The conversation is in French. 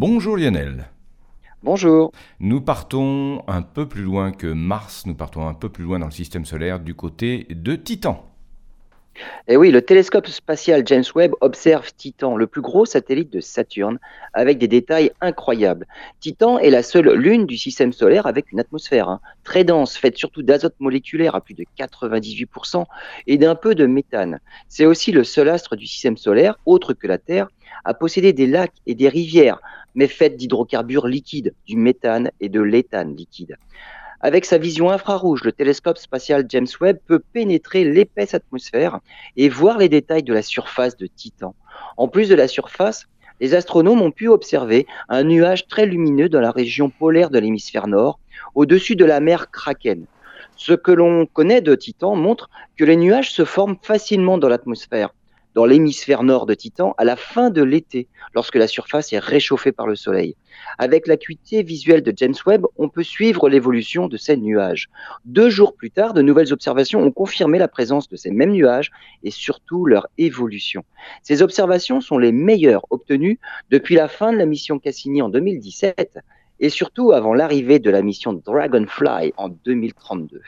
Bonjour Lionel. Bonjour. Nous partons un peu plus loin que Mars, nous partons un peu plus loin dans le système solaire du côté de Titan. Et eh oui, le télescope spatial James Webb observe Titan, le plus gros satellite de Saturne, avec des détails incroyables. Titan est la seule lune du système solaire avec une atmosphère hein, très dense, faite surtout d'azote moléculaire à plus de 98% et d'un peu de méthane. C'est aussi le seul astre du système solaire, autre que la Terre, à posséder des lacs et des rivières, mais faites d'hydrocarbures liquides, du méthane et de l'éthane liquide. Avec sa vision infrarouge, le télescope spatial James Webb peut pénétrer l'épaisse atmosphère et voir les détails de la surface de Titan. En plus de la surface, les astronomes ont pu observer un nuage très lumineux dans la région polaire de l'hémisphère nord, au-dessus de la mer Kraken. Ce que l'on connaît de Titan montre que les nuages se forment facilement dans l'atmosphère dans l'hémisphère nord de Titan à la fin de l'été, lorsque la surface est réchauffée par le Soleil. Avec l'acuité visuelle de James Webb, on peut suivre l'évolution de ces nuages. Deux jours plus tard, de nouvelles observations ont confirmé la présence de ces mêmes nuages et surtout leur évolution. Ces observations sont les meilleures obtenues depuis la fin de la mission Cassini en 2017 et surtout avant l'arrivée de la mission Dragonfly en 2032.